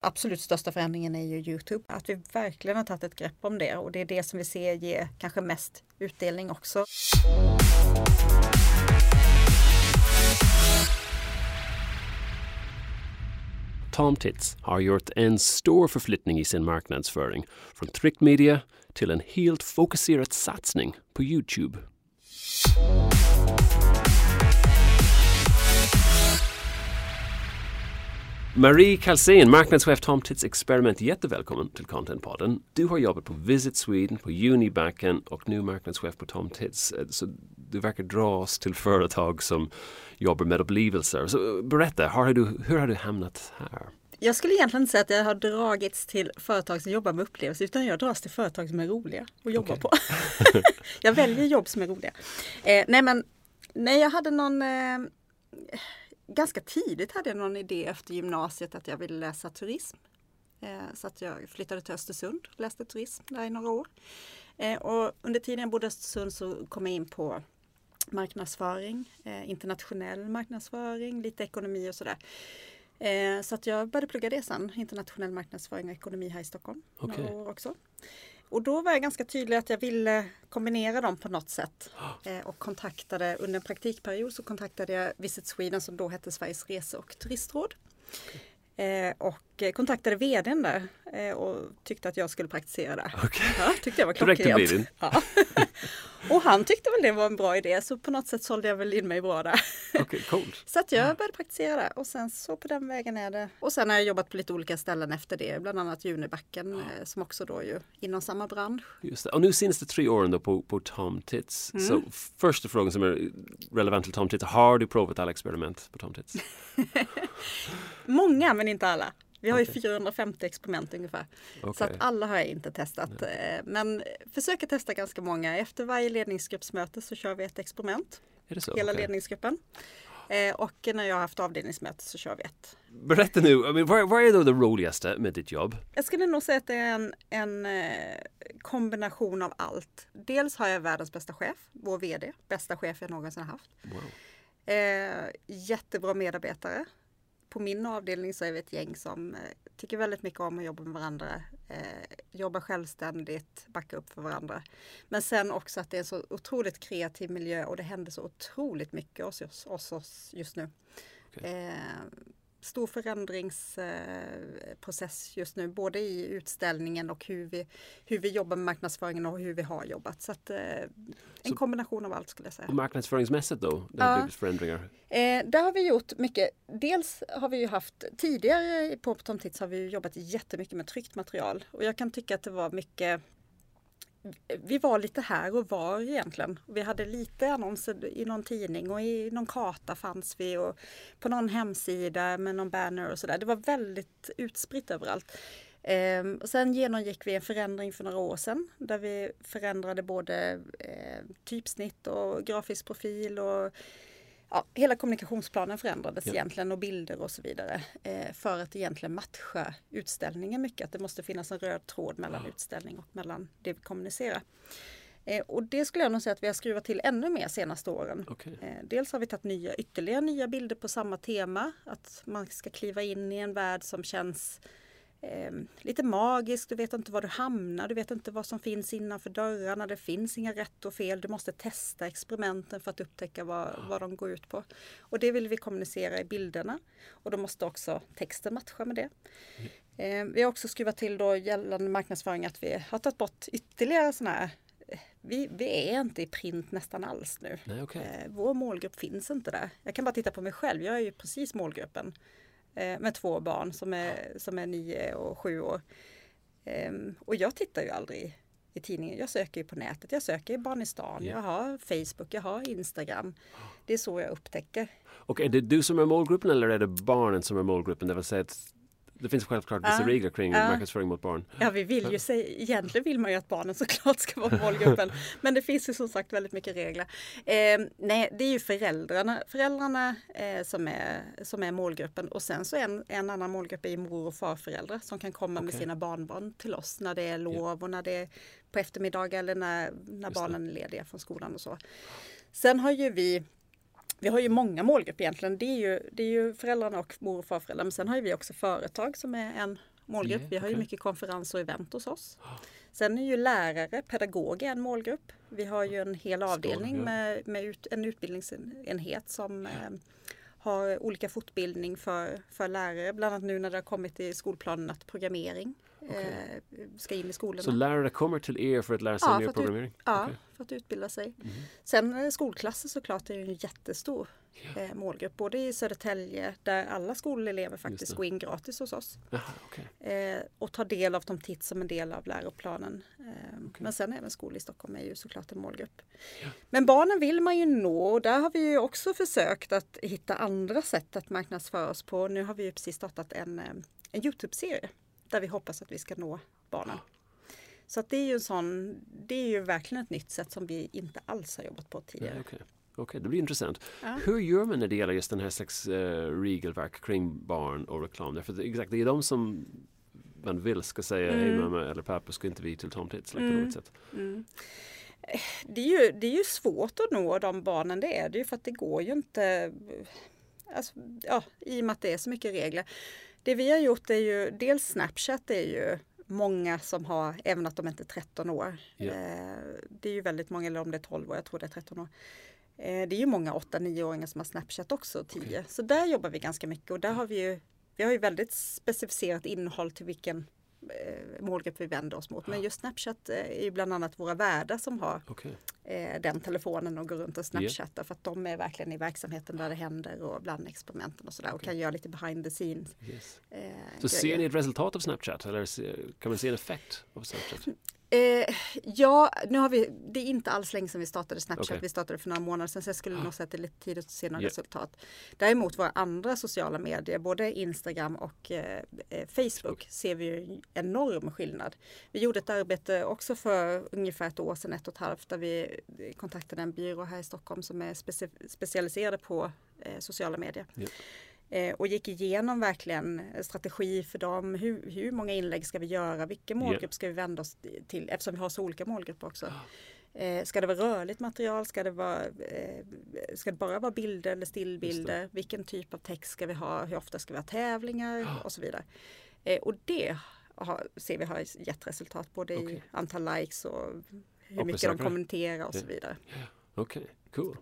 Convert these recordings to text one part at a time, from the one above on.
absolut största förändringen är ju Youtube. Att vi verkligen har tagit ett grepp om det och det är det som vi ser ger kanske mest utdelning också. Tom Tits har gjort en stor förflyttning i sin marknadsföring från tryckt media till en helt fokuserad satsning på Youtube. Marie Kalsén, marknadschef Tom Tits Experiment. Jättevälkommen till Contentpodden. Du har jobbat på Visit Sweden, på Unibacken och nu marknadschef på Tom Tits. Så du verkar dras till företag som jobbar med upplevelser. Så berätta, har du, hur har du hamnat här? Jag skulle egentligen inte säga att jag har dragits till företag som jobbar med upplevelser utan jag dras till företag som är roliga att jobba okay. på. jag väljer jobb som är roliga. Eh, nej men, nej jag hade någon eh, ganska tidigt hade jag någon idé efter gymnasiet att jag ville läsa turism. Eh, så att jag flyttade till Östersund och läste turism där i några år. Eh, och under tiden jag bodde i Östersund så kom jag in på marknadsföring, eh, internationell marknadsföring, lite ekonomi och sådär. Så att jag började plugga det sen, internationell marknadsföring och ekonomi här i Stockholm. Okay. Några år också. Och då var jag ganska tydlig att jag ville kombinera dem på något sätt. Eh, och kontaktade under en praktikperiod så kontaktade jag Visit Sweden som då hette Sveriges rese och turistråd. Okay. Eh, och kontaktade vdn där eh, och tyckte att jag skulle praktisera där. Okay. Ja, tyckte jag var klockrent. Ja. och han tyckte väl det var en bra idé så på något sätt sålde jag väl in mig bra där. Okay, cool. så att jag började praktisera och sen så på den vägen är det. Och sen har jag jobbat på lite olika ställen efter det, bland annat Junibacken ja. som också då ju inom samma bransch. Just det. Och nu senaste tre åren då på, på Tom Tits. Mm. Så första frågan som är relevant till Tom Tits, har du provat alla experiment på Tom Tits? Många men inte alla. Vi har ju 450 experiment ungefär. Okay. Så att alla har jag inte testat. Nej. Men försöker testa ganska många. Efter varje ledningsgruppsmöte så kör vi ett experiment. Hela okay. ledningsgruppen. Eh, och när jag har haft avdelningsmöte så kör vi ett. Berätta nu, I mean, vad, vad är då det roligaste med ditt jobb? Jag skulle nog säga att det är en, en eh, kombination av allt. Dels har jag världens bästa chef, vår VD, bästa chef jag någonsin haft. Wow. Eh, jättebra medarbetare på min avdelning så är vi ett gäng som eh, tycker väldigt mycket om att jobba med varandra. Eh, jobba självständigt, backa upp för varandra. Men sen också att det är en så otroligt kreativ miljö och det händer så otroligt mycket hos oss, oss just nu. Okay. Eh, stor förändringsprocess just nu, både i utställningen och hur vi, hur vi jobbar med marknadsföringen och hur vi har jobbat. Så att, eh, en Så, kombination av allt skulle jag säga. Och marknadsföringsmässigt då? Det har ja. förändringar? Eh, där har vi gjort mycket. Dels har vi ju haft tidigare på Tom Tits har vi jobbat jättemycket med tryckt material och jag kan tycka att det var mycket vi var lite här och var egentligen. Vi hade lite annonser i någon tidning och i någon karta fanns vi och på någon hemsida med någon banner och sådär. Det var väldigt utspritt överallt. Ehm, och sen genomgick vi en förändring för några år sedan där vi förändrade både eh, typsnitt och grafisk profil och ja, hela kommunikationsplanen förändrades ja. egentligen och bilder och så vidare. Eh, för att egentligen matcha utställningen mycket. Att det måste finnas en röd tråd mellan ja. utställning och mellan det vi kommunicerar. Eh, och det skulle jag nog säga att vi har skruvat till ännu mer senaste åren. Okay. Eh, dels har vi tagit nya, ytterligare nya bilder på samma tema. Att man ska kliva in i en värld som känns eh, lite magisk, du vet inte var du hamnar, du vet inte vad som finns innanför dörrarna, det finns inga rätt och fel, du måste testa experimenten för att upptäcka vad, vad de går ut på. Och det vill vi kommunicera i bilderna och då måste också texten matcha med det. Eh, vi har också skruvat till då gällande marknadsföring att vi har tagit bort ytterligare sådana här vi, vi, är inte i print nästan alls nu. Nej, okay. eh, vår målgrupp finns inte där. Jag kan bara titta på mig själv, jag är ju precis målgruppen. Eh, med två barn som är, som är nio och sju år. Ehm, och jag tittar ju aldrig i tidningen. Jag söker ju på nätet. Jag söker Barn i stan. Yeah. Jag har Facebook, jag har Instagram. Det är så jag upptäcker. Och är det du som är målgruppen eller är det barnen som är målgruppen? Det vill säga att det finns självklart vissa regler kring marknadsföring mot barn. Ja, vi vill ju säga, egentligen vill man ju att barnen såklart ska vara målgruppen. men det finns ju som sagt väldigt mycket regler. Eh, nej, det är ju föräldrarna, föräldrarna eh, som, är, som är målgruppen och sen så en, en annan målgrupp är mor och farföräldrar som kan komma okay. med sina barnbarn till oss när det är lov och när det är på eftermiddag eller när, när barnen är lediga från skolan och så. Sen har ju vi vi har ju många målgrupper egentligen. Det är ju, det är ju föräldrarna och mor och farföräldrar. Men sen har vi också företag som är en målgrupp. Vi har ju mycket konferenser och event hos oss. Sen är ju lärare, pedagoger en målgrupp. Vi har ju en hel avdelning med, med ut, en utbildningsenhet som eh, har olika fortbildning för, för lärare. Bland annat nu när det har kommit i skolplanen att programmering eh, ska in i skolorna. Så lärare kommer till er för att lära sig Ja, mer ut- programmering? Ja, Okej. för att utbilda sig. Mhm. Sen eh, skolklasser såklart är en jättestor eh, målgrupp. Både i Södertälje där alla skolelever faktiskt går in gratis hos oss. Jaha, okej. Eh, och tar del av Tom Tits som en del av läroplanen. Men sen även skolor i Stockholm är ju såklart en målgrupp. Men barnen vill man ju nå och där har vi ju också försökt att hitta andra sätt att marknadsföra oss på. Nu har vi ju precis startat en, en Youtube-serie där vi hoppas att vi ska nå barnen. Så det är ju en sån, det är ju verkligen ett nytt sätt som vi inte alls har jobbat på tidigare. Okej, Okej, det blir intressant. Ja. Hur gör man när det gäller just den här slags uh, regelverk kring barn och reklam? Därför det, exakt, det är de som man vill ska säga hej Mm. mamma eller pappa ska inte vi till Tom Tits like, på Mm. något sätt. Mm. Eh, Det, är ju, det är ju svårt att nå de barnen, det är det ju för att det går ju inte alltså, ja, i och med att det är så mycket regler. Det vi har gjort är ju, dels Snapchat är ju många som har, även att de inte är 13 år. Eh, Det är ju väldigt många, eller om det är 12 år, jag tror det är 13 år. Eh, Det är ju många 8-9-åringar som har Snapchat också, 10. Okej. Så där jobbar vi ganska mycket och där har vi ju, vi har ju väldigt specificerat innehåll till vilken målgrupp vi vänder oss mot. Men just Snapchat eh, är ju bland annat våra värdar som har Okej. eh, den telefonen och går runt och snapchattar för att de är verkligen i verksamheten där det händer och bland experimenten och sådär och kan göra lite behind the scenes. Yes. Eh, Så ser grejer. ni ett resultat av Snapchat eller kan man se en effekt av Snapchat? Eh, ja, nu har vi, det är inte alls länge sedan vi startade Snapchat. Okej. Vi startade för några månader sedan så jag skulle nog säga att det är lite tidigt att se några Ja. resultat. Däremot våra andra sociala medier, både Instagram och eh, eh, Facebook ser vi ju en enorm skillnad. Vi gjorde ett arbete också för ungefär ett år sedan, ett och ett halvt, där vi kontaktade en byrå här i Stockholm som är speci- specialiserade på eh, sociala medier. Ja. Eh, och gick igenom verkligen strategi för dem. Hur, hur många inlägg ska vi göra? Vilken målgrupp ska vi vända oss till? Eftersom vi har så olika målgrupper också. Eh, ska det vara rörligt material? Ska det, vara, eh, ska det bara vara bilder eller stillbilder? Vilken typ av text ska vi ha? Hur ofta ska vi ha tävlingar? Och så vidare. Eh, och det har, ser vi har gett resultat både i Okej. antal likes och hur Och mycket de kommenterar och så vidare. Okej, cool.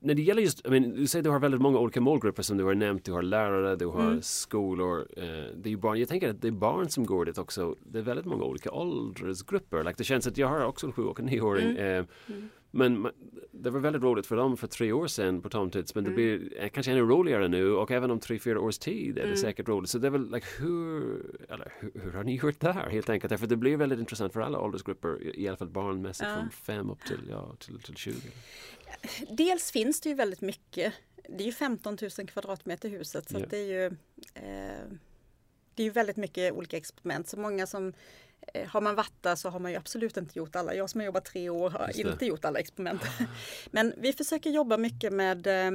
När det gäller just, I mean, du säger att du har väldigt många olika målgrupper som du har nämnt. Du har lärare, du har Mm. skolor. Eh, det är barn. Jag tänker att det är barn som går dit också. Det är väldigt många olika åldersgrupper. Like det känns att jag har också en sju och en nioåring. Eh, Mm. Men det var väldigt roligt för dem för tre år sedan på Tom Tits. Men det Mm. blir eh, kanske ännu roligare nu och även om tre, fyra års tid är det Mm. säkert roligt. Så det är väl like, hur, eller, hur, hur har ni gjort det här helt enkelt? Därför det blir väldigt intressant för alla åldersgrupper. I alla fall barnmässigt Ja. från fem upp till, ja, till, till 20. Dels finns det ju väldigt mycket. Det är ju 15 000 kvadratmeter huset så Ja. det är ju eh, Det är ju väldigt mycket olika experiment. Så många som eh, Har man där så har man ju absolut inte gjort alla. Jag som har jobbat tre år har Just det. inte gjort alla experiment. Men vi försöker jobba mycket med eh,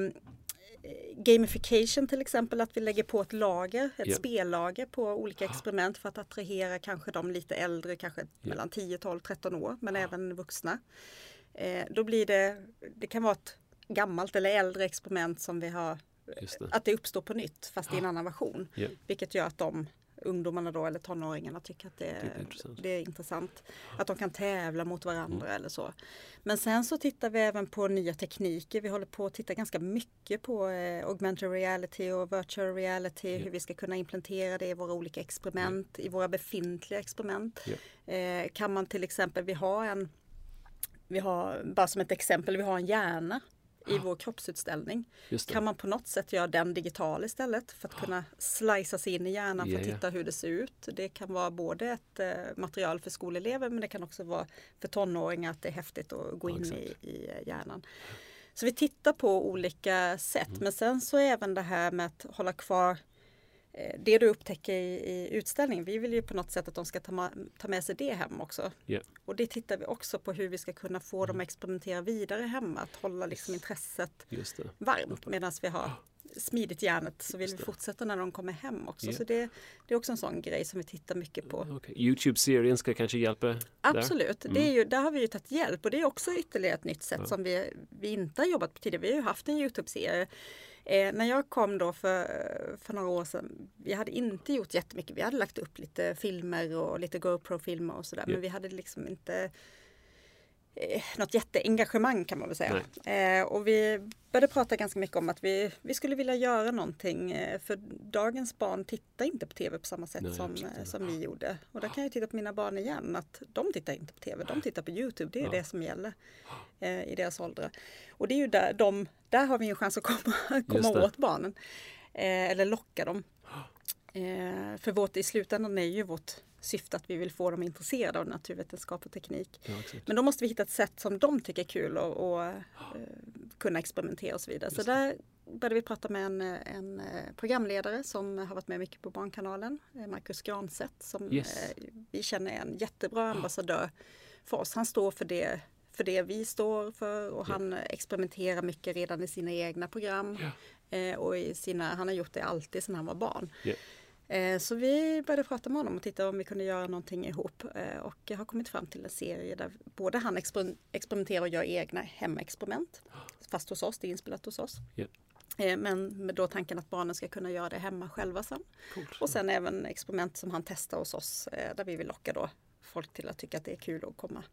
Gamification till exempel, att vi lägger på ett lager, ett Ja. spellager på olika experiment för att attrahera kanske de lite äldre, kanske mellan 10, 12, 13 år, men även vuxna. Eh, då blir det, det kan vara ett gammalt eller äldre experiment som vi har, det. att det uppstår på nytt fast i en annan version. Ja. Vilket gör att de ungdomarna då eller tonåringarna tycker att det, Det är intressant. det är intressant. Att de kan tävla mot varandra eller så. Men sen så tittar vi även på nya tekniker. Vi håller på att titta ganska mycket på eh, augmented reality och virtual reality. Hur vi ska kunna implementera det i våra olika experiment, i våra befintliga experiment. Eh, kan man till exempel, vi har en, vi har, bara som ett exempel, vi har en hjärna i vår kroppsutställning. Kan man på något sätt göra den digital istället för att kunna slicea sig in i hjärnan för att titta hur det ser ut. Det kan vara både ett eh, material för skolelever men det kan också vara för tonåringar att det är häftigt att gå in i, i eh, hjärnan. Så vi tittar på olika sätt Mm. men sen så även det här med att hålla kvar det du upptäcker i, i utställningen. Vi vill ju på något sätt att de ska ta, ta med sig det hem också. Ja. Och det tittar vi också på hur vi ska kunna få dem att experimentera vidare hemma. Att hålla liksom intresset varmt medan vi har smidigt järnet så vill vi fortsätta när de kommer hem också. Ja. Så det, det är också en sån grej som vi tittar mycket på. Okej. Youtube-serien ska kanske hjälpa där? Absolut, Mm. det är ju, där har vi ju tagit hjälp och det är också ytterligare ett nytt sätt Ja. som vi, vi inte har jobbat på tidigare. Vi har ju haft en Youtube-serie. Eh, när jag kom då för, för några år sedan, vi hade inte gjort jättemycket. Vi hade lagt upp lite filmer och lite GoPro-filmer och sådär. Ja. Men vi hade liksom inte eh, något jätteengagemang kan man väl säga. Eh, och vi började prata ganska mycket om att vi, vi skulle vilja göra någonting. Eh, för dagens barn tittar inte på tv på samma sätt Nej, som, eh, som vi gjorde. Och där kan jag titta på mina barn igen att de tittar inte på tv, de tittar på Youtube. Det är Ja. det som gäller eh, i deras åldrar. Och det är ju där, de, där har vi en chans att komma, komma åt barnen. Eh, eller locka dem. Eh, för vårt, i slutändan är ju vårt syfte att vi vill få dem intresserade av naturvetenskap och teknik. Ja. Men då måste vi hitta ett sätt som de tycker är kul och, och eh, kunna experimentera och så vidare. Så Just det. där började vi prata med en, en eh, programledare som har varit med mycket på Barnkanalen, eh, Marcus Granstedt, som Yes. eh, vi känner är en jättebra ambassadör för oss. Han står för det, för det vi står för och Ja. han experimenterar mycket redan i sina egna program. Ja. Eh, och i sina, han har gjort det alltid sedan han var barn. Ja. Eh, Så vi började prata med honom och titta om vi kunde göra någonting ihop. Eh, Och jag har kommit fram till en serie där både han exper- experimenterar och gör egna hemexperiment. Fast hos oss, det är inspelat hos oss. Eh, Men med då tanken att barnen ska kunna göra det hemma själva sen. Coolt. Och sen även experiment som han testar hos oss eh, där vi vill locka då folk till att tycka att det är kul att komma,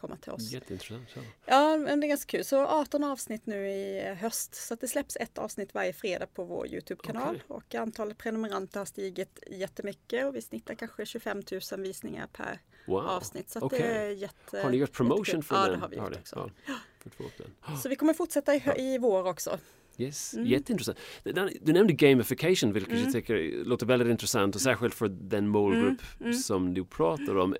komma till oss. Jätteintressant. Ja. Ja, men det är ganska kul. Så 18 avsnitt nu i höst. Så det släpps ett avsnitt varje fredag på vår Youtube-kanal. Okej. Och antalet prenumeranter har stigit jättemycket och vi snittar kanske 25 000 visningar per Wow. avsnitt. Så Okej. det är jätte, Har ni gjort promotion för den? Ja, det har vi gjort också. Ja. Så vi kommer fortsätta i, i vår också. Yes, Mm. jätteintressant. Du du nämnde gamification vilket Mm. jag tycker låter väldigt intressant och särskilt för den målgrupp Mm, mm. som du pratar om.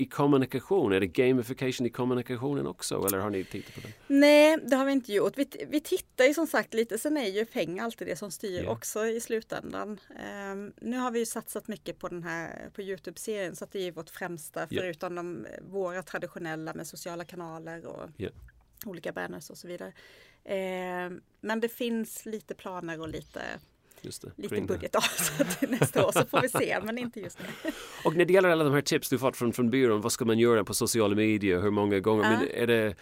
I kommunikation, är det gamification i kommunikationen också eller har ni tittat på den? Nej, det har vi inte gjort. Vi, vi tittar ju som sagt lite, sen är ju pengar alltid det som styr Ja. också i slutändan. Ehm, nu har vi ju satsat mycket på den här på Youtube-serien så att det är vårt främsta Ja. förutom de, våra traditionella med sociala kanaler och Ja. olika banners och så vidare. Ehm, men det finns lite planer och lite, Lite budget avsatt till nästa år så får vi se, men inte just nu. Och när det gäller alla de här tips du fått från, från byrån, vad ska man göra på sociala medier, hur många gånger? Ja. Men är, det,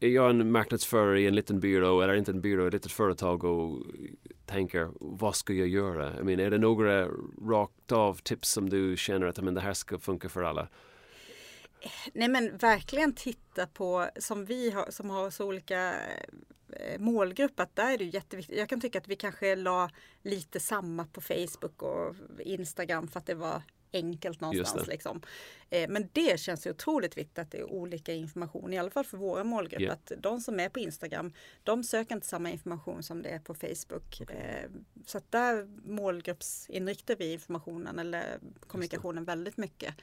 är jag en marknadsförare i en liten byrå eller inte en byrå, ett litet företag och tänker vad ska jag göra? I mean, är det några rakt av tips som du känner att men, det här ska funka för alla? Nej men verkligen titta på som vi har som har så olika eh, målgrupp att där är det jätteviktigt. Jag kan tycka att vi kanske la lite samma på Facebook och Instagram för att det var enkelt någonstans. det. Liksom. Eh, Men det känns ju otroligt viktigt att det är olika information, i alla fall för våra målgrupp. Ja. Att de som är på Instagram, de söker inte samma information som det är på Facebook. Eh, Så att där målgruppsinriktar vi informationen eller kommunikationen väldigt mycket.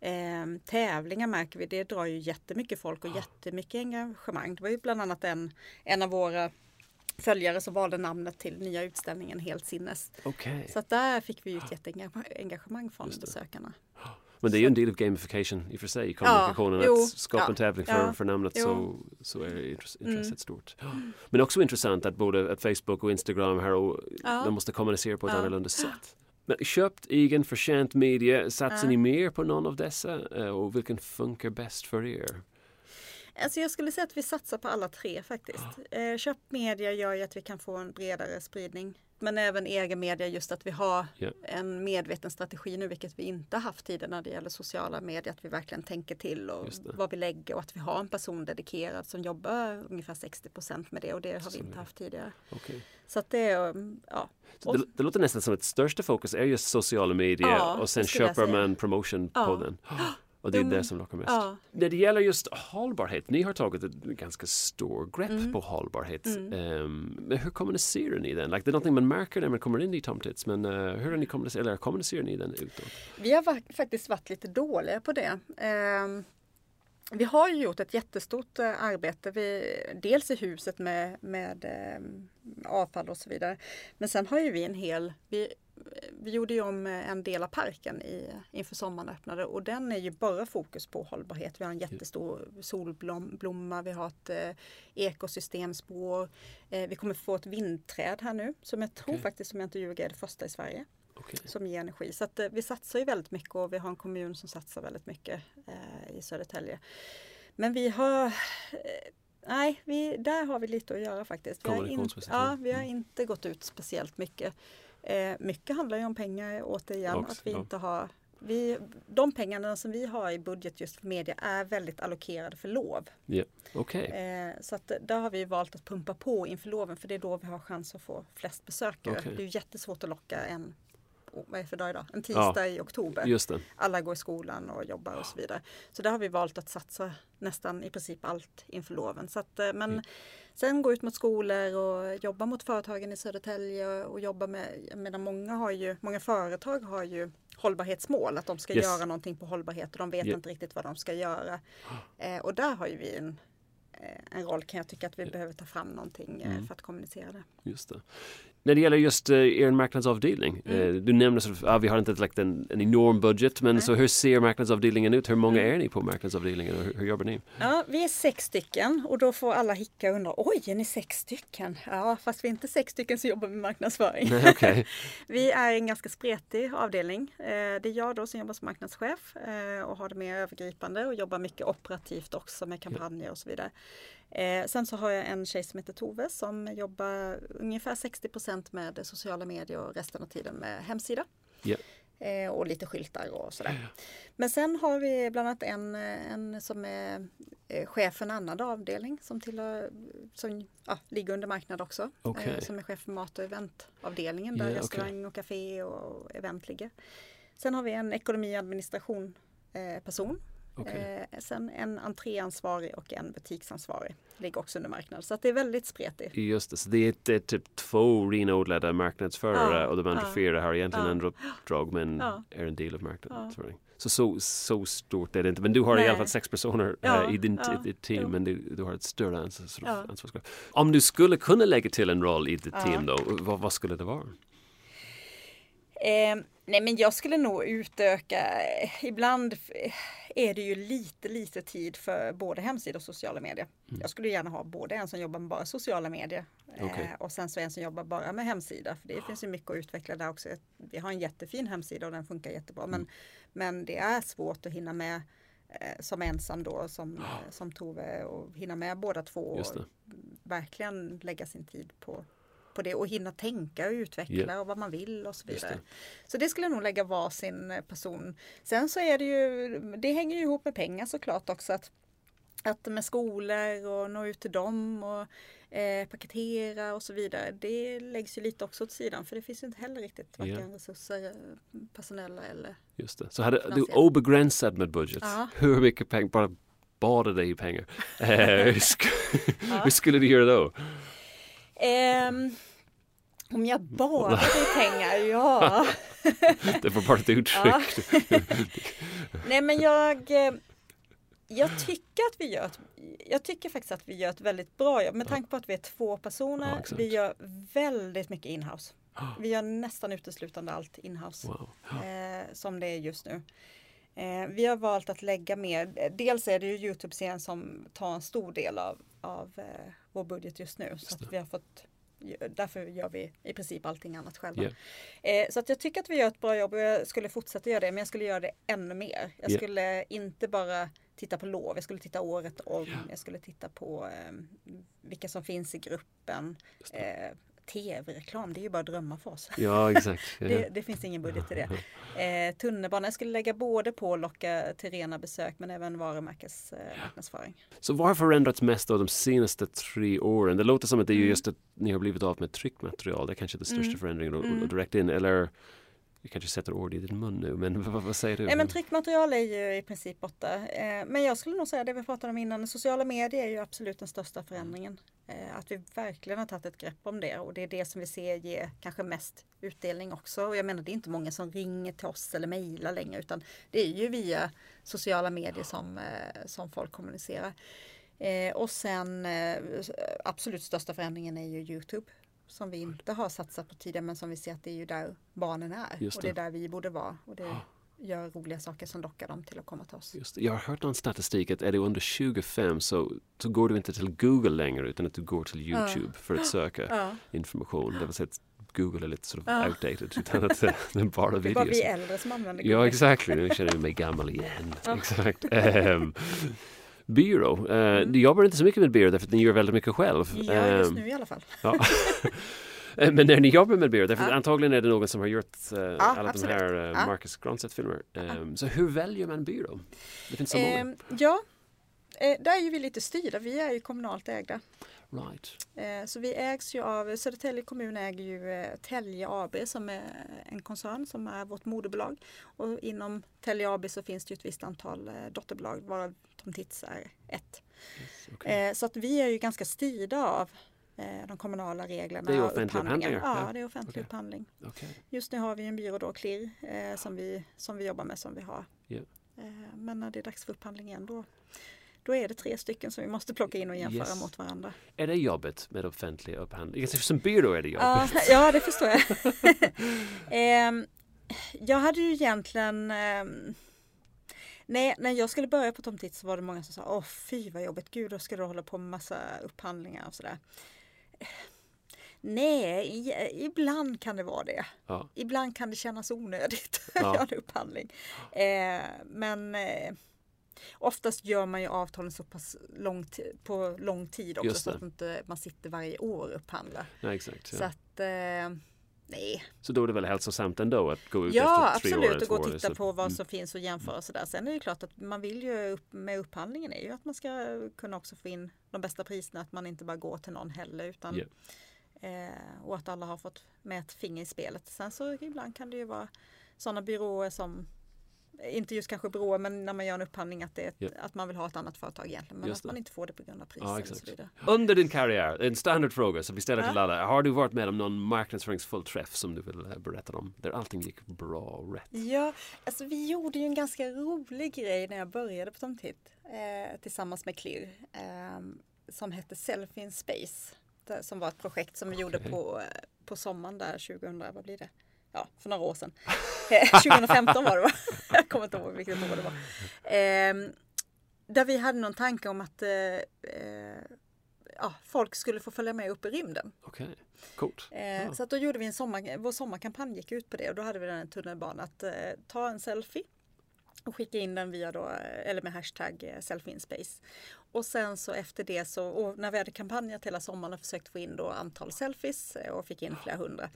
Eh, tävlingar märker vi, det drar ju jättemycket folk och jättemycket engagemang. Det var ju bland annat en, en av våra följare som valde namnet till nya utställningen Helt sinnes. Okej. Så att där fick vi ju ett jätteengagemang från besökarna. Men det är ju en del av gamification i och för sig kommunikationen. jo, att skapa en ja, tävling för, ja, för namnet jo. så, så är intress- intresset Mm. stort. Men också intressant att både att Facebook och Instagram här och Ja. de måste kommunicera på ett Ja. annorlunda sätt. Men köpt egen förtjänt media, satsar ni mer på någon av dessa Eh, och vilken funkar bäst för er? Alltså jag skulle säga att vi satsar på alla tre faktiskt. Eh, köpt media gör ju att vi kan få en bredare spridning. Men även egen media just att vi har Ja. en medveten strategi nu vilket vi inte haft tidigare när det gäller sociala medier. Att vi verkligen tänker till och vad vi lägger och att vi har en person dedikerad som jobbar ungefär 60% med det och det har vi inte haft tidigare. Okej. Så att det är, um, ja. Och- det, det låter nästan som att största fokus är just sociala medier Ja, och sen köper man promotion på Ja. den. Och det är Jo, det som lockar mest. Ja. När det gäller just hållbarhet, ni har tagit ett ganska stor grepp Mm. på hållbarhet. Mm. Ehm, men hur kommunicerar ni den? Like, det är någonting man märker när man kommer in i Tom Tits, men eh, hur ni kommunicerat, eller kommunicerar ni den utåt? Vi har faktiskt varit lite dåliga på det. Ehm, vi har ju gjort ett jättestort eh, arbete, vi, dels i huset med, med ehm, avfall och så vidare. Men sen har ju vi en hel, vi vi gjorde ju om en del av parken i, inför sommaren öppnade och den är ju bara fokus på hållbarhet. Vi har en jättestor solblomma, vi har ett eh, ekosystemspår. Eh, vi kommer få ett vindträd här nu som jag tror okay. faktiskt, som jag inte ljuger, är det första i Sverige. Okay. Som ger energi. Så att, eh, vi satsar ju väldigt mycket och vi har en kommun som satsar väldigt mycket eh, i Södertälje. Men vi har eh, Nej, vi, där har vi lite att göra faktiskt. Vi har, in, ja, vi har mm. inte gått ut speciellt mycket. Eh, mycket handlar ju om pengar återigen. Också, att vi inte har, vi, de pengarna som vi har i budget just för media är väldigt allokerade för lov. Yeah. Okay. Eh, så att där har vi valt att pumpa på inför loven för det är då vi har chans att få flest besökare. Okay. Det är jättesvårt att locka en vad är för dag idag? En tisdag ja, i oktober. Alla går i skolan och jobbar och så vidare. Så där har vi valt att satsa nästan i princip allt inför loven. Så att, eh, men mm. sen gå ut mot skolor och jobba mot företagen i Södertälje och jobba med, menar många har ju, många företag har ju hållbarhetsmål, att de ska yes. göra någonting på hållbarhet och de vet yeah. inte riktigt vad de ska göra. Eh, och där har ju vi en, eh, en roll kan jag tycka att vi behöver ta fram någonting eh, mm. för att kommunicera det. Just det. När det gäller just er marknadsavdelning, mm. uh, du nämnde att uh, vi har inte like, en, en enorm budget, men Nej. så hur ser marknadsavdelningen ut? Hur många mm. är ni på marknadsavdelningen och hur, hur, jobbar ni? Ja, vi är sex stycken och då får alla hicka och undra, oj, är ni sex stycken? Ja, fast vi är inte sex stycken som jobbar med marknadsföring. Nej, okay. vi är en ganska spretig avdelning. Eh, det är jag då som jobbar som marknadschef eh, och har det mer övergripande och jobbar mycket operativt också med kampanjer och så vidare. Eh, sen så har jag en tjej som heter Tove som jobbar ungefär 60% med sociala medier och resten av tiden med hemsida. Yeah. Eh, och lite skyltar och sådär. Men sen har vi bland annat en, en som är eh, chef för en annan avdelning som, tillhör, som ja, ligger under marknad också. Okay. Eh, som är chef för mat och eventavdelningen där yeah, restaurang okay. och café och event ligger. Sen har vi en ekonomi och administration eh, person Okay. Eh, sen en entréansvarig och en butiksansvarig ligger också under marknad. Så att det är väldigt spretigt. Just det, så det är, typ två renodlade marknadsförare ja, och de andra ja, fyra har egentligen ja, andra drag men ja. är en del av marknadsföring. Så, så så stort är det inte. Men du har Nej. i alla fall sex personer ja, äh, i din ja, ditt team ja. men du, du, har ett större ansvar, ansvarskrav. Om du skulle kunna lägga till en roll i ditt team då, vad, vad skulle det vara? Eh, nej men jag skulle nog utöka, ibland är det ju lite lite tid för både hemsida och sociala medier. Mm. Jag skulle gärna ha både en som jobbar med bara sociala medier okay. eh, och sen så en som jobbar bara med hemsida. För det oh. finns ju mycket att utveckla där också. Vi har en jättefin hemsida och den funkar jättebra mm. men, men det är svårt att hinna med eh, som ensam då som, oh. som Tove och hinna med båda två och verkligen lägga sin tid på på det och hinna tänka och utveckla yeah. och vad man vill och så vidare. Det. Så det skulle jag nog lägga varsin eh, person. Sen så är det ju, det hänger ju ihop med pengar såklart också. Att, att med skolor och nå ut till dem och eh, paketera och så vidare. Det läggs ju lite också åt sidan för det finns ju inte heller riktigt varken yeah. resurser, eh, personella eller Just det. Så hade du obegränsad med budget, ja. hur mycket pengar, bara bad dig i pengar. eh, hur skulle du göra då? Um, om jag bara i pengar, ja. det var bara ett uttryck. Ja. Nej men jag eh, jag tycker att vi gör ett, jag tycker faktiskt att vi gör ett väldigt bra jobb med tanke på att vi är två personer. Ja, vi gör väldigt mycket inhouse. Vi gör nästan uteslutande allt inhouse wow. eh, som det är just nu. Eh, vi har valt att lägga mer, dels är det ju Youtube-serien som tar en stor del av, av eh, vår budget just nu. Just så att vi har fått Därför gör vi i princip allting annat själva. Yeah. Eh, så att jag tycker att vi gör ett bra jobb och jag skulle fortsätta göra det men jag skulle göra det ännu mer. Jag yeah. skulle inte bara titta på lov, jag skulle titta året om, yeah. jag skulle titta på eh, vilka som finns i gruppen. Eh, tv-reklam, det är ju bara drömmar för oss. Ja, exakt. det, det, finns ingen budget till det. Eh, tunnelbana, jag skulle lägga både på att locka till rena besök men även varumärkesmarknadsföring. Eh, Så vad har förändrats mest av de senaste tre åren? Det låter som att det är mm. just att ni har blivit av med tryckmaterial, det är kanske den största mm. förändringen mm. direkt in, eller jag kanske sätter ord i din mun nu, men vad, vad säger du? Nej, men tryckmaterial är ju i princip borta. Eh, men jag skulle nog säga det vi pratade om innan, sociala medier är ju absolut den största förändringen. Eh, att vi verkligen har tagit ett grepp om det och det är det som vi ser ger kanske mest utdelning också. Och jag menar det är inte många som ringer till oss eller mejlar längre utan det är ju via sociala medier som, eh, som folk kommunicerar. Och sen absolut största förändringen är ju Youtube som vi inte har satsat på tidigare men som vi ser att det är ju där barnen är. Just och det är det. där vi borde vara. Och det gör roliga saker som lockar dem till att komma till oss. Just det. Jag har hört någon statistik att är du under 25 så, så går du inte till Google längre utan att du går till Youtube för att söka Ja. information. Det vill säga att Google är lite sort of Ja. outdated utan att det det är bara Det är bara videos. vi äldre som använder Ja, Google. exakt. Nu känner jag mig gammal igen. Ja. Exakt. Um, byrå. Eh, Du jobbar inte så mycket med byrå därför att ni gör väldigt mycket själv. Ja, just nu i alla fall. Ja. Eh, Men när ni jobbar med byrå, därför Ja. antagligen är det någon som har gjort eh, alla absolut. de här uh, Ja. Marcus Grönstedt-filmer. Ehm, Så hur väljer man byrå? Det finns så många. Ehm, ja, eh, där är ju vi lite styrda. Vi är ju kommunalt ägda. Right. Eh, Så vi ägs ju av, Södertälje kommun äger ju eh, Telge AB som är en koncern som är vårt moderbolag. Och inom Telge AB så finns det ju ett visst antal eh, dotterbolag varav Tom Tits är ett. Yes, okay. Så att vi är ju ganska styrda av de kommunala reglerna. Det är offentlig upphandling, Ja, det är offentlig Okej. upphandling. Okej. Just nu har vi en byrå då, eh, som, vi, som vi jobbar med som vi har. Eh, men när det är dags för upphandling igen då, då är det tre stycken som vi måste plocka in och jämföra Yes. mot varandra. Är det jobbet med offentlig upphandling? Som byrå är det Ja, jobbigt. ja, det förstår jag. Ehm, jag hade ju egentligen ehm, Nej, när jag skulle börja på Tom Tits så var det många som sa Åh fy vad jobbigt, gud då ska du hålla på med massa upphandlingar och sådär. Nej, ibland kan det vara det. Ja. Ibland kan det kännas onödigt att Ja. göra en upphandling. Eh, men eh, oftast gör man ju avtalen så pass lång på lång tid också så att inte man sitter varje år och upphandlar. Nej, exakt. Så Ja. att eh, nej. Så då är det väl hälsosamt ändå att gå ut Ja efter tre år absolut eller och gå och år, titta så- på vad Mm. som finns och jämföra och sådär. Sen är det klart att man vill ju upp, med upphandlingen är ju att man ska kunna också få in de bästa priserna. Att man inte bara går till någon heller utan Ja. eh, och att alla har fått med ett finger i spelet. Sen så ibland kan det ju vara sådana byråer som inte just kanske byråer men när man gör en upphandling att, det är ett, Ja. att man vill ha ett annat företag egentligen. Men Just att man det. inte får det på grund av Ja, så vidare. Under din karriär, en standardfråga som vi ställer till alla. Har du varit med om någon marknadsföringsfull träff som du vill eh, berätta om? Där allting gick bra och rätt? Ja, alltså vi gjorde ju en ganska rolig grej när jag började på Tom Titt eh, tillsammans med Clear eh, som hette Selfie in Space. Som var ett projekt som vi gjorde Okej. på, eh, på sommaren där 2000, vad blir det? Ja, för några år sedan. Eh, 2015 var det va? Jag kommer inte ihåg vilket år det var. Eh, där vi hade någon tanke om att eh, eh, ja, folk skulle få följa med upp i rymden. Okej, coolt. Eh, Ja. Så att då gjorde vi en sommar, vår sommarkampanj gick ut på det och då hade vi den tunnelbanan att eh, ta en selfie och skicka in den via då, eh, eller med hashtag eh, selfie in space. Och sen så efter det så, och när vi hade kampanjat hela sommaren och försökt få in då antal selfies eh, och fick in flera hundra.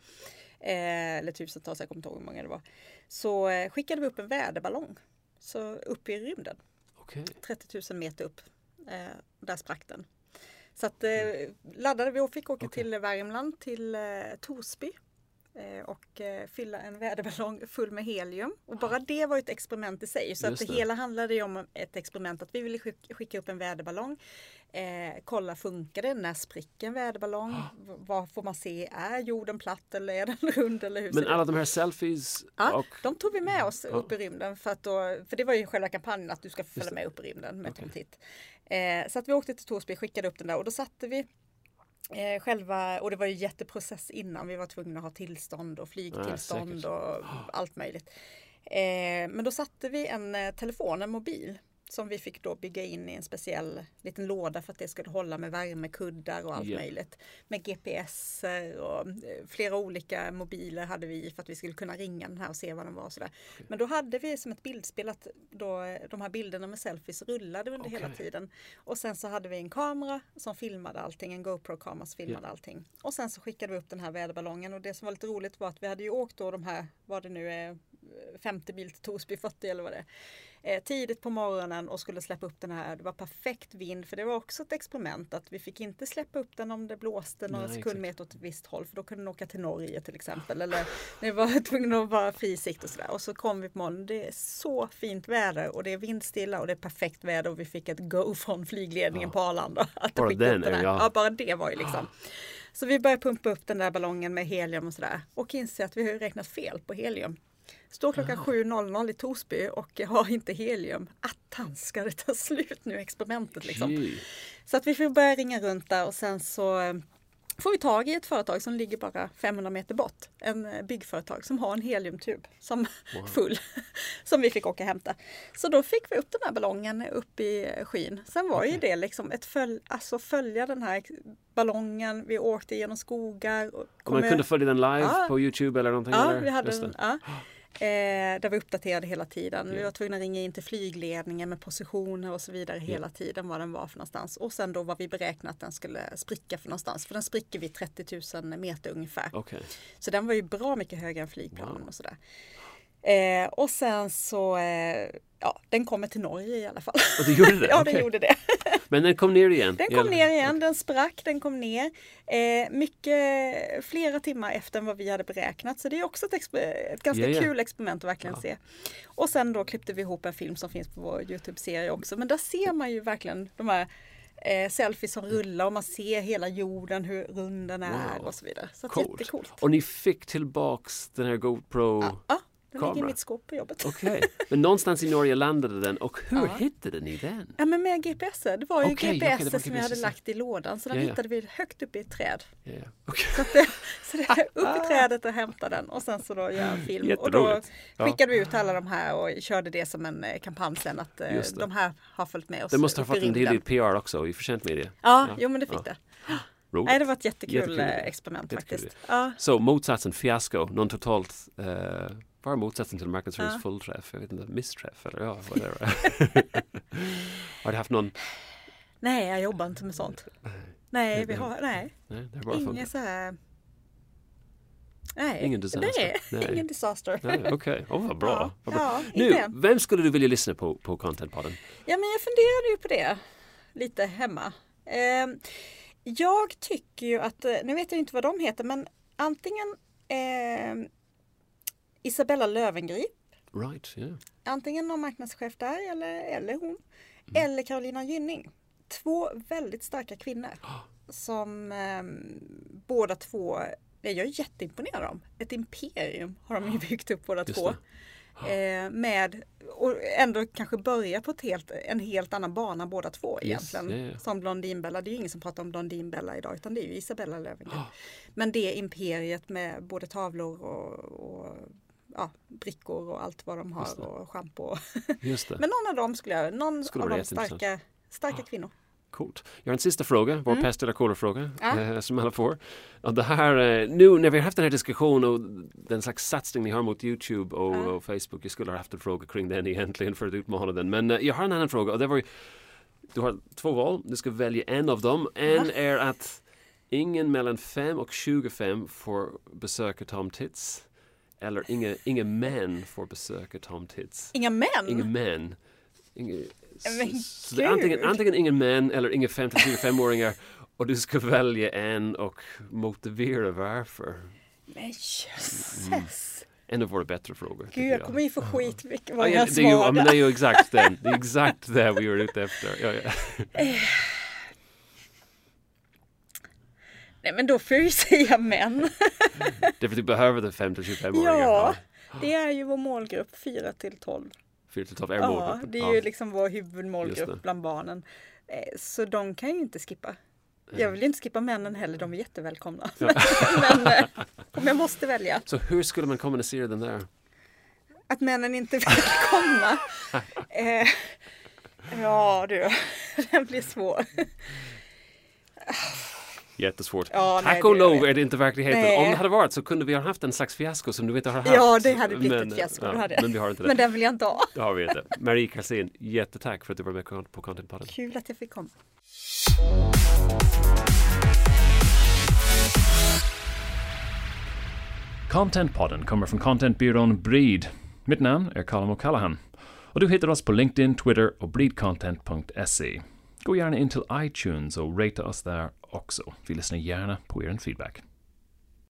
Eh, eller tusentals, jag kommer inte ihåg hur många det var. Så eh, skickade vi upp en väderballong. Så upp i rymden. Okej. 30 000 meter upp. Eh, där sprack den. Så att, eh, laddade vi och fick åka. Okej. till Värmland, till eh, Torsby och fylla en väderballong full med helium. Och bara det var ett experiment i sig. Så att det det. hela handlade ju om ett experiment att vi ville skick- skicka upp en väderballong. Eh, kolla funkar det? När spricker en väderballong? V- Vad får man se? Är jorden platt eller är den rund? Eller hur Men alla de här selfies Ja, och... de tog vi med oss Ja. upp i rymden för att då, för det var ju själva kampanjen att du ska följa med upp i rymden med Titt. Eh, så att vi åkte till Torsby, skickade upp den där och då satte vi eh, själva, och det var ju jätteprocess innan, vi var tvungna att ha tillstånd och flygtillstånd säkert. och allt möjligt. Eh, men då satte vi en eh, telefon, en mobil, som vi fick då bygga in i en speciell liten låda för att det skulle hålla med värmekuddar och allt Ja. möjligt. Med GPS och eh, flera olika mobiler hade vi för att vi skulle kunna ringa den här och se vad den var. Och sådär. Men då hade vi som ett bildspel att då, eh, de här bilderna med selfies rullade under hela Okej. tiden. Och sen så hade vi en kamera som filmade allting, en GoPro-kamera som filmade allting. Och sen så skickade vi upp den här väderballongen och det som var lite roligt var att vi hade ju åkt då de här, vad det nu är, 50 mil till Torsby, 40 eller vad det är. Eh, tidigt på morgonen och skulle släppa upp den här. Det var perfekt vind för det var också ett experiment att vi fick inte släppa upp den om det blåste några Nej, sekundmeter åt ett visst håll för då kunde den åka till Norge till exempel. Eller ni var tvungna att vara fri sikt och sådär. Och så kom vi på morgonen. Det är så fint väder och det är vindstilla och det är perfekt väder och vi fick ett go från flygledningen Ja. på Arlanda. Att Bara den, här. ja. ja. bara det var ju liksom. Så vi började pumpa upp den där ballongen med helium och sådär och inser att vi har räknat fel på helium. Står klockan 7.00 i Torsby och har inte helium. Attans ska det ta slut nu experimentet liksom. Så att vi får börja ringa runt där och sen så får vi tag i ett företag som ligger bara 500 meter bort. En eh, byggföretag som har en heliumtub som Wow. full som vi fick åka och hämta. Så då fick vi upp den här ballongen upp i skyn. Sen var ju det liksom ett följ, alltså följa den här ballongen. Vi åkte genom skogar. Och man kunde följa den live Ja. på Youtube eller någonting? Ja, eller? vi hade den. Ja. Eh, där vi uppdaterade hela tiden. Vi var tvungna att ringa in till flygledningen med positioner och så vidare hela tiden var den var för någonstans. Och sen då var vi beräknat att den skulle spricka för någonstans. För den spricker vid 30 000 meter ungefär. Okej. Så den var ju bra mycket högre än flygplanen Wow. och sådär. Eh, och sen så, eh, ja den kommer till Norge i alla fall. Och det gjorde det? ja den gjorde det. Men den kom ner igen? Den kom ner igen, den sprack, den kom ner. Eh, mycket, flera timmar efter vad vi hade beräknat. Så det är också ett, ett ganska Ja, ja. kul experiment att verkligen Ja. se. Och sen då klippte vi ihop en film som finns på vår Youtube-serie också. Men där ser man ju verkligen de här eh, selfies som rullar och man ser hela jorden, hur rund den är Wow. och så vidare. Så Coolt. jättecoolt. Och ni fick tillbaks den här GoPro? Ja, den ligger i kamera. mitt skåp på jobbet. Okej, men någonstans i Norge landade den och hur Ja. hittade ni den? Ja men med GPS, det var ju okej, GPS det var som vi hade lagt i lådan så den Ja, ja. hittade vi högt upp i ett träd. Ja. Okej. Så, det, så det är upp i trädet och hämta den och sen så då göra en film. Och då skickade vi ut alla de här och körde det som en eh, kampanj sen att eh, det. de här har följt med oss. Det måste ha fått en del PR också i förtjänt media. Ja, Ja, jo men det fick det. Roligt. Nej, det var ett jättekul, Jättekul eh, experiment Jättekul faktiskt. Ja. Så motsatsen fiasko, någon totalt uh, bara motsatsen till marknadsförings Ja. jag vet inte, missträff eller ja, whatever. har du haft någon? Nej, jag jobbar inte med sånt. Nej, vi har, nej, Nej, det bara inget så här. Nej, Ingen disaster. Nej, Nej. ingen disaster. Nej, Okej, Åh, vad bra. Ja, vad bra. ja, nu, vem skulle du vilja lyssna på på Contentpodden? Ja, men jag funderade ju på det lite hemma. Eh, jag tycker ju att, nu vet jag inte vad de heter, men antingen eh, Isabella Lövengrip, Right, yeah. antingen någon marknadschef där eller, eller hon, Mm. eller Carolina Gynning. Två väldigt starka kvinnor som eh, båda två, jag är jätteimponerad av dem. Ett imperium har de ju byggt upp båda Just två. det. Eh, med, och ändå kanske börja på ett helt, en helt annan bana båda två Yes, egentligen. ja, ja. Som Blondinbella, det är ju ingen som pratar om Blondinbella idag utan det är ju Isabella Löwengrip. Ah. Men det imperiet med både tavlor och, och ja, brickor och allt vad de har och schampo. Men någon av dem skulle jag, någon Skulle av de starka, starka kvinnor. Coolt. Jag har en sista fråga, vår pest eller kolera-fråga Mm. Ja. eh, som alla får. Och det här, eh, nu när vi har haft den här diskussionen och den slags satsning ni har mot Youtube och, Ja. och Facebook, jag skulle ha haft en fråga kring den egentligen för att utmana den. Men eh, jag har en annan fråga och det var ju, du har två val, du ska välja en av dem. En är att ingen mellan 5 och 25 får besöka Tom Tits. Eller inga, inga män får besöka Tom Tits. Inga män! Inga män. Inga, Men så det är antingen, antingen ingen män eller inga 50-25-åringar och du ska välja en och motivera varför. Men jösses! En av våra bättre frågor. Gud, jag kommer ju få skit vad ja, jag ja, men det är svarar. ju exakt. Det är exakt det vi är ute efter. Ja, ja. Nej men då får jag ju säga män. Det är för att du behöver det 50-25-åringar. Ja, det är ju vår målgrupp 4 till 12. 4 till 12 är Ja, målgruppen. det är Ja. ju liksom vår huvudmålgrupp bland barnen. Eh, Så de kan ju inte skippa. Jag vill inte skippa männen heller, de är jättevälkomna. Men eh, om jag måste välja Så hur skulle man kommunicera den där? att männen inte vill komma. Eh, ja du, den blir svår. Jättesvårt. Ja, nej, Tack och det- lov är det inte verkligheten. Nej. Om det hade varit så kunde vi ha haft en slags fiasko som du vet har haft. Ja, det hade blivit men, ett fiasko. ja. Men vi har inte det. Men den vill jag inte ha. Det har vi inte. Marie Kalsin, jättetack för att du var med på Contentpodden. Kul att jag fick komma. Contentpodden kommer från contentbyrån Breed. Mitt namn är Colin O'Callaghan. Och du hittar oss på LinkedIn, Twitter och breedcontent.se. Gå gärna in till iTunes och rata oss där också. Vi lyssnar gärna på er feedback.